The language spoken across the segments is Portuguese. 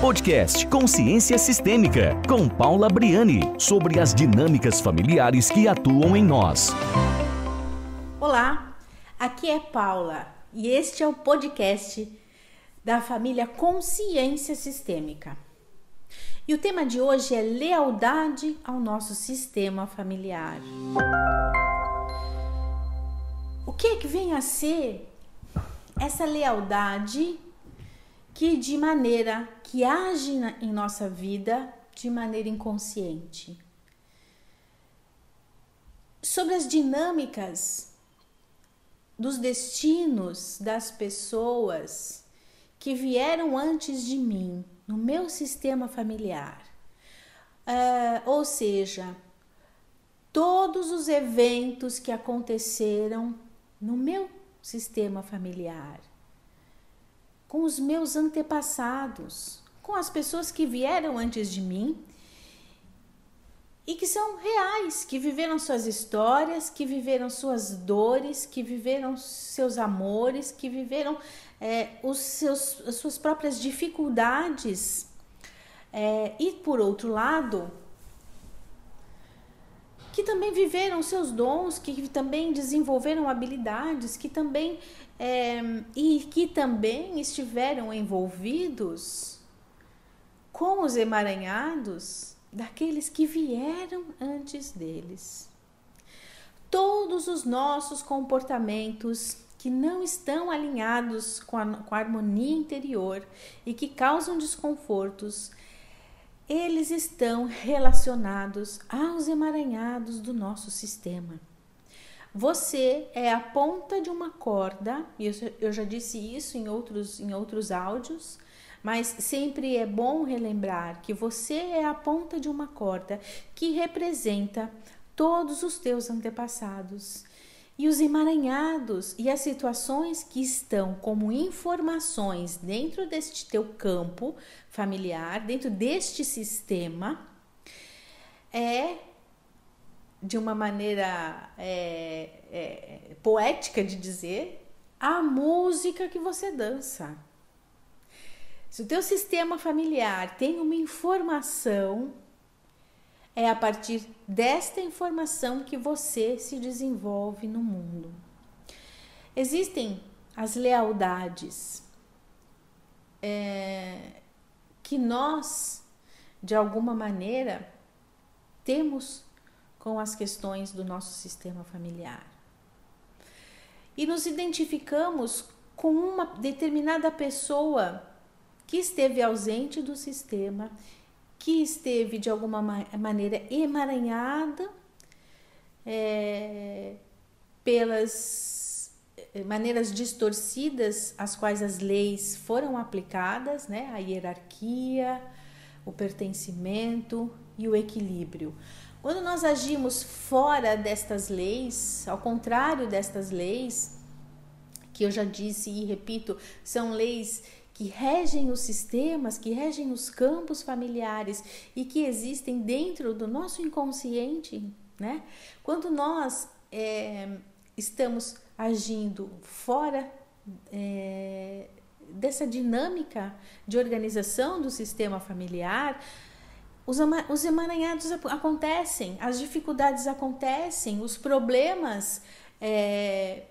Podcast Consciência Sistêmica, com Paula Briani, sobre as dinâmicas familiares que atuam em nós. Olá, aqui é Paula e este é o podcast da família Consciência Sistêmica. E o tema de hoje é lealdade ao nosso sistema familiar. O que é que vem a ser essa lealdade que de maneira que age na, em nossa vida de maneira inconsciente. Sobre as dinâmicas dos destinos das pessoas que vieram antes de mim no meu sistema familiar. Uh, ou seja, todos os eventos que aconteceram no meu sistema familiar com os meus antepassados, com as pessoas que vieram antes de mim e que são reais, que viveram suas histórias, que viveram suas dores, que viveram seus amores, que viveram é, os seus, as suas próprias dificuldades. É, e por outro lado, que também viveram seus dons, que também desenvolveram habilidades, que também é, e que também estiveram envolvidos com os emaranhados daqueles que vieram antes deles. Todos os nossos comportamentos que não estão alinhados com a, com a harmonia interior e que causam desconfortos eles estão relacionados aos emaranhados do nosso sistema. Você é a ponta de uma corda, e eu já disse isso em outros, em outros áudios, mas sempre é bom relembrar que você é a ponta de uma corda que representa todos os teus antepassados e os emaranhados e as situações que estão como informações dentro deste teu campo familiar, dentro deste sistema, é de uma maneira é, é, poética de dizer a música que você dança. Se o teu sistema familiar tem uma informação é a partir desta informação que você se desenvolve no mundo. Existem as lealdades é, que nós, de alguma maneira, temos com as questões do nosso sistema familiar. E nos identificamos com uma determinada pessoa que esteve ausente do sistema que esteve de alguma maneira emaranhada é, pelas é, maneiras distorcidas às quais as leis foram aplicadas, né? a hierarquia, o pertencimento e o equilíbrio. Quando nós agimos fora destas leis, ao contrário destas leis, que eu já disse e repito, são leis que regem os sistemas, que regem os campos familiares e que existem dentro do nosso inconsciente, né? Quando nós é, estamos agindo fora é, dessa dinâmica de organização do sistema familiar, os, os emaranhados acontecem, as dificuldades acontecem, os problemas é,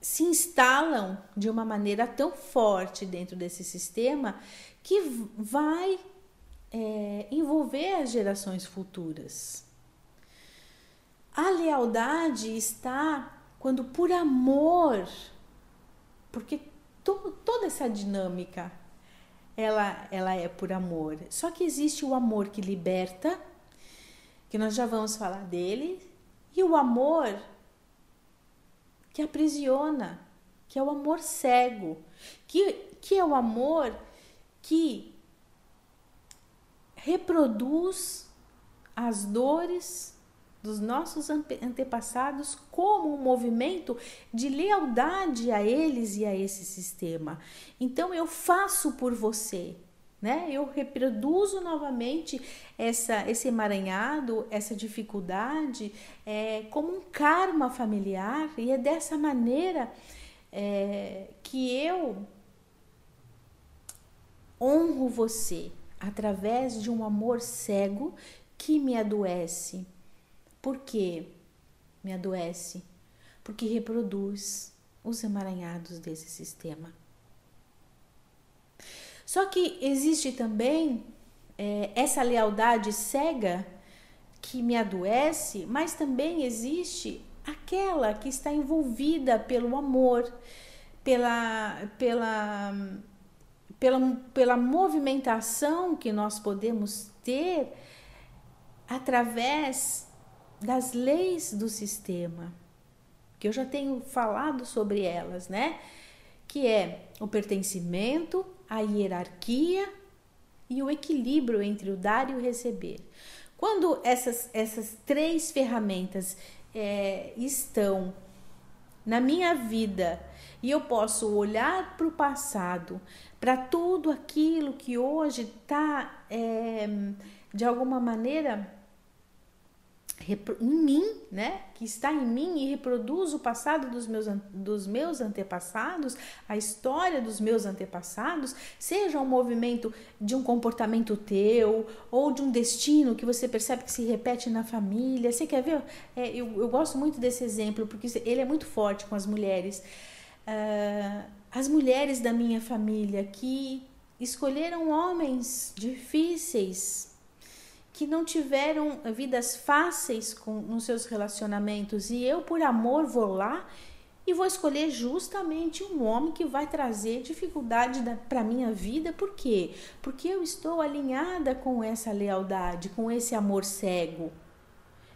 se instalam de uma maneira tão forte dentro desse sistema que vai é, envolver as gerações futuras. A lealdade está quando, por amor, porque to, toda essa dinâmica ela, ela é por amor. Só que existe o amor que liberta, que nós já vamos falar dele, e o amor que aprisiona, que é o amor cego, que, que é o amor que reproduz as dores dos nossos antepassados como um movimento de lealdade a eles e a esse sistema. Então eu faço por você, né? Eu reproduzo novamente essa, esse emaranhado, essa dificuldade, é, como um karma familiar, e é dessa maneira é, que eu honro você através de um amor cego que me adoece. Por quê? Me adoece porque reproduz os emaranhados desse sistema. Só que existe também é, essa lealdade cega que me adoece, mas também existe aquela que está envolvida pelo amor, pela, pela, pela, pela movimentação que nós podemos ter através das leis do sistema, que eu já tenho falado sobre elas, né? Que é o pertencimento, a hierarquia e o equilíbrio entre o dar e o receber. Quando essas, essas três ferramentas é, estão na minha vida e eu posso olhar para o passado, para tudo aquilo que hoje está é, de alguma maneira em mim, né? Que está em mim e reproduz o passado dos meus, dos meus antepassados, a história dos meus antepassados, seja um movimento de um comportamento teu ou de um destino que você percebe que se repete na família. Você quer ver? É, eu, eu gosto muito desse exemplo porque ele é muito forte com as mulheres. Uh, as mulheres da minha família que escolheram homens difíceis que não tiveram vidas fáceis com, nos seus relacionamentos e eu, por amor, vou lá e vou escolher justamente um homem que vai trazer dificuldade para minha vida. Por quê? Porque eu estou alinhada com essa lealdade, com esse amor cego.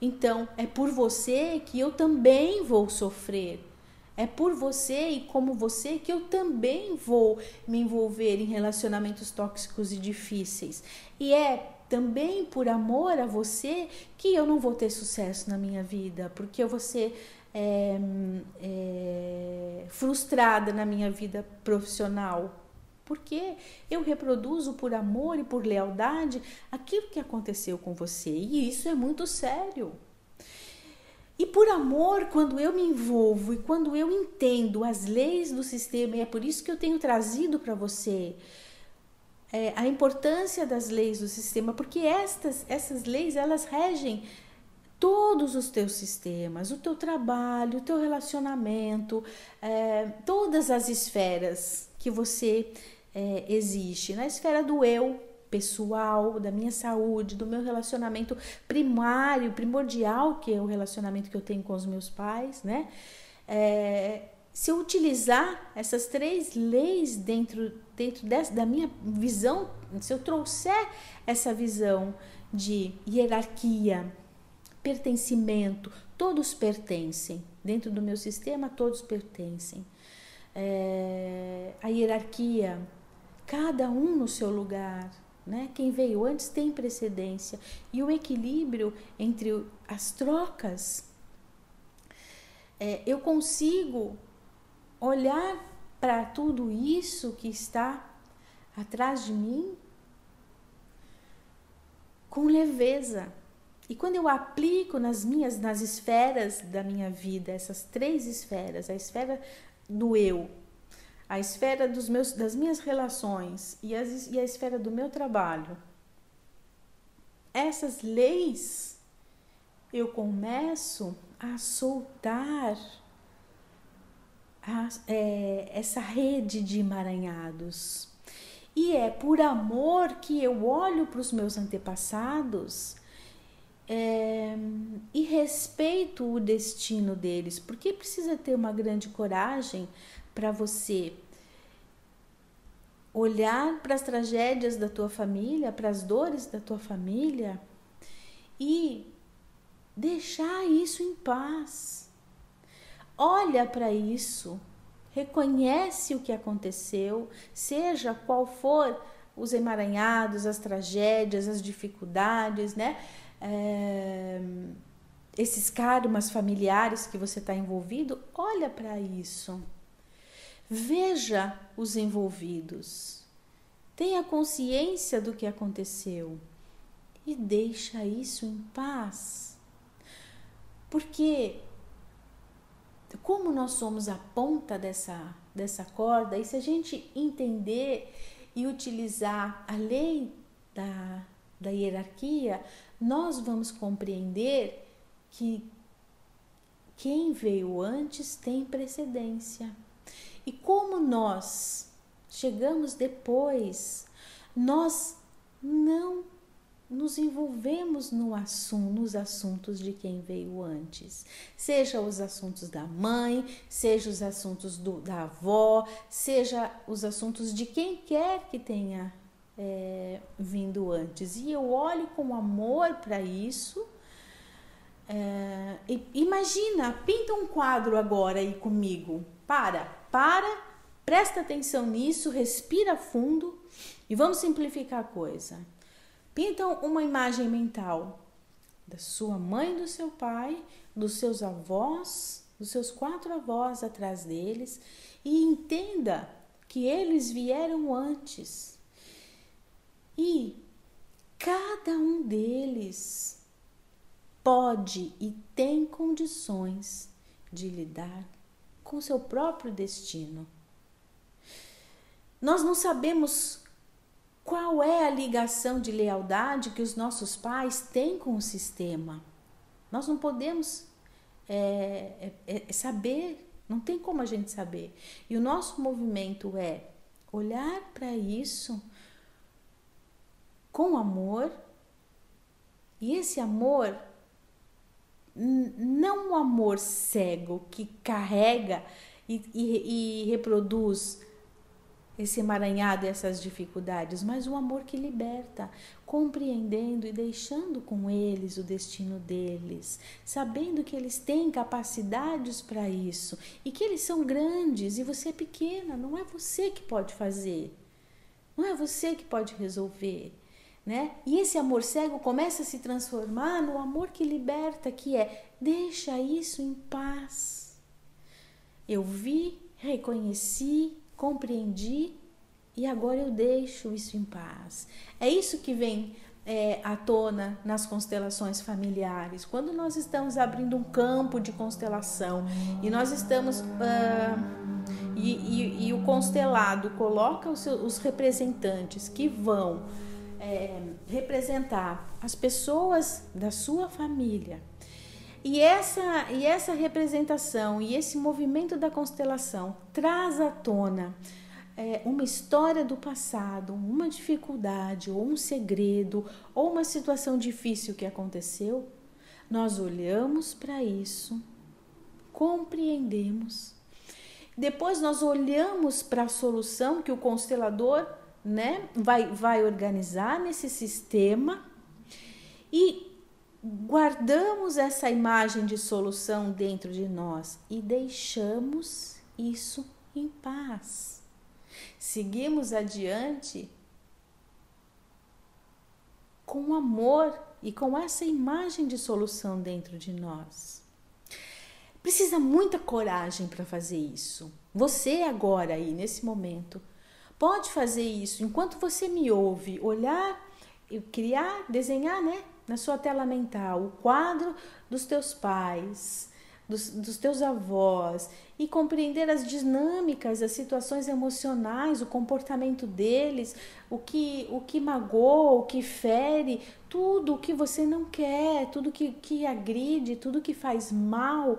Então, é por você que eu também vou sofrer. É por você e como você que eu também vou me envolver em relacionamentos tóxicos e difíceis. E é também por amor a você que eu não vou ter sucesso na minha vida, porque eu vou ser é, é, frustrada na minha vida profissional. Porque eu reproduzo por amor e por lealdade aquilo que aconteceu com você. E isso é muito sério. E por amor, quando eu me envolvo e quando eu entendo as leis do sistema, e é por isso que eu tenho trazido para você é, a importância das leis do sistema, porque estas, essas leis elas regem todos os teus sistemas, o teu trabalho, o teu relacionamento, é, todas as esferas que você é, existe, na esfera do eu pessoal, da minha saúde, do meu relacionamento primário, primordial, que é o relacionamento que eu tenho com os meus pais, né? Se eu utilizar essas três leis dentro, dentro dessa, da minha visão, se eu trouxer essa visão de hierarquia, pertencimento, todos pertencem. Dentro do meu sistema, todos pertencem. É, a hierarquia, cada um no seu lugar. Né? Quem veio antes tem precedência. E o equilíbrio entre as trocas. É, eu consigo olhar para tudo isso que está atrás de mim com leveza. E quando eu aplico nas minhas nas esferas da minha vida, essas três esferas, a esfera do eu, a esfera dos meus, das minhas relações e, as, e a esfera do meu trabalho, essas leis eu começo a soltar é, essa rede de emaranhados. E é por amor que eu olho para os meus antepassados é, e respeito o destino deles, porque precisa ter uma grande coragem para você olhar para as tragédias da tua família, para as dores da tua família e deixar isso em paz olha para isso, reconhece o que aconteceu, seja qual for os emaranhados, as tragédias, as dificuldades, né? É, esses karmas familiares que você está envolvido, olha para isso. Veja os envolvidos. Tenha consciência do que aconteceu e deixa isso em paz. Porque como nós somos a ponta dessa, dessa corda, e se a gente entender e utilizar a lei da, da hierarquia, nós vamos compreender que quem veio antes tem precedência. E como nós chegamos depois, nós não nos envolvemos no assunto, nos assuntos de quem veio antes, seja os assuntos da mãe, seja os assuntos do, da avó, seja os assuntos de quem quer que tenha é, vindo antes. E eu olho com amor para isso. É, imagina, pinta um quadro agora aí comigo. Para, para, presta atenção nisso, respira fundo e vamos simplificar a coisa. Pinta uma imagem mental da sua mãe, do seu pai, dos seus avós, dos seus quatro avós atrás deles e entenda que eles vieram antes. E cada um deles pode e tem condições de lidar com seu próprio destino. Nós não sabemos qual é a ligação de lealdade que os nossos pais têm com o sistema. Nós não podemos é, é, é saber, não tem como a gente saber. E o nosso movimento é olhar para isso com amor, e esse amor não um amor cego que carrega e, e, e reproduz esse emaranhado e essas dificuldades, mas um amor que liberta, compreendendo e deixando com eles o destino deles, sabendo que eles têm capacidades para isso e que eles são grandes e você é pequena, não é você que pode fazer, não é você que pode resolver. Né? E esse amor cego começa a se transformar no amor que liberta, que é deixa isso em paz. Eu vi, reconheci, compreendi e agora eu deixo isso em paz. É isso que vem é, à tona nas constelações familiares. Quando nós estamos abrindo um campo de constelação e nós estamos. Uh, e, e, e, o constelado coloca os, seus, os representantes que vão é, representar as pessoas da sua família. E essa, e essa representação e esse movimento da constelação traz à tona é, uma história do passado, uma dificuldade, ou um segredo, ou uma situação difícil que aconteceu, nós olhamos para isso, compreendemos. Depois nós olhamos para a solução que o constelador né, vai, vai organizar nesse sistema e guardamos essa imagem de solução dentro de nós e deixamos isso em paz seguimos adiante com amor e com essa imagem de solução dentro de nós. Precisa muita coragem para fazer isso. Você agora aí nesse momento pode fazer isso enquanto você me ouve, olhar criar, desenhar, né, na sua tela mental o quadro dos teus pais, dos, dos teus avós e compreender as dinâmicas, as situações emocionais, o comportamento deles, o que, o que magoa, o que fere, tudo o que você não quer, tudo que, que agride, tudo que faz mal.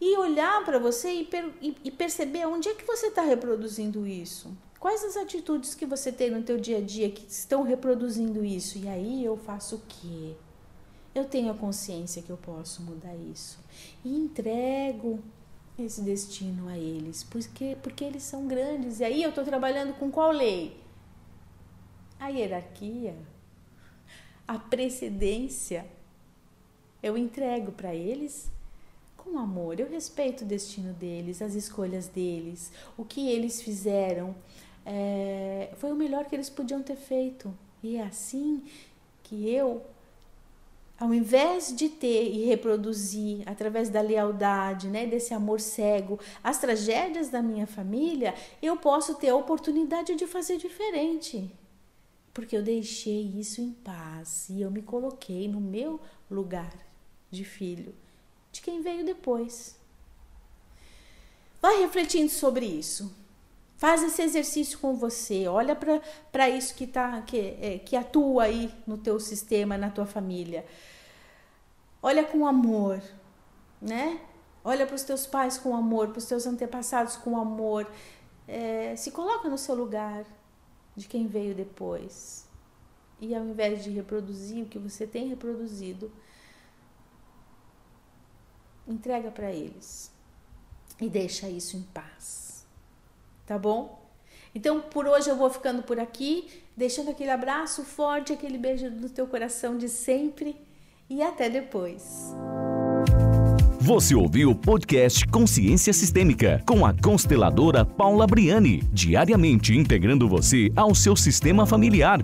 E olhar para você e, per, e, e perceber onde é que você está reproduzindo isso. Quais as atitudes que você tem no teu dia a dia que estão reproduzindo isso? E aí eu faço o quê? eu tenho a consciência que eu posso mudar isso e entrego esse destino a eles, porque porque eles são grandes. E aí eu estou trabalhando com qual lei? A hierarquia, a precedência. Eu entrego para eles com amor. Eu respeito o destino deles, as escolhas deles, o que eles fizeram. É, foi o melhor que eles podiam ter feito. E é assim que eu ao invés de ter e reproduzir através da lealdade, né, desse amor cego, as tragédias da minha família, eu posso ter a oportunidade de fazer diferente. Porque eu deixei isso em paz e eu me coloquei no meu lugar de filho, de quem veio depois. Vai refletindo sobre isso. Faz esse exercício com você, olha para isso que, tá, que, é, que atua aí no teu sistema, na tua família. Olha com amor, né? Olha para os teus pais com amor, para os teus antepassados com amor. É, se coloca no seu lugar de quem veio depois. E ao invés de reproduzir o que você tem reproduzido, entrega para eles e deixa isso em paz. Tá bom? Então, por hoje eu vou ficando por aqui, deixando aquele abraço forte, aquele beijo no teu coração de sempre e até depois. Você ouviu o podcast Consciência Sistêmica com a consteladora Paula Briani, diariamente integrando você ao seu sistema familiar.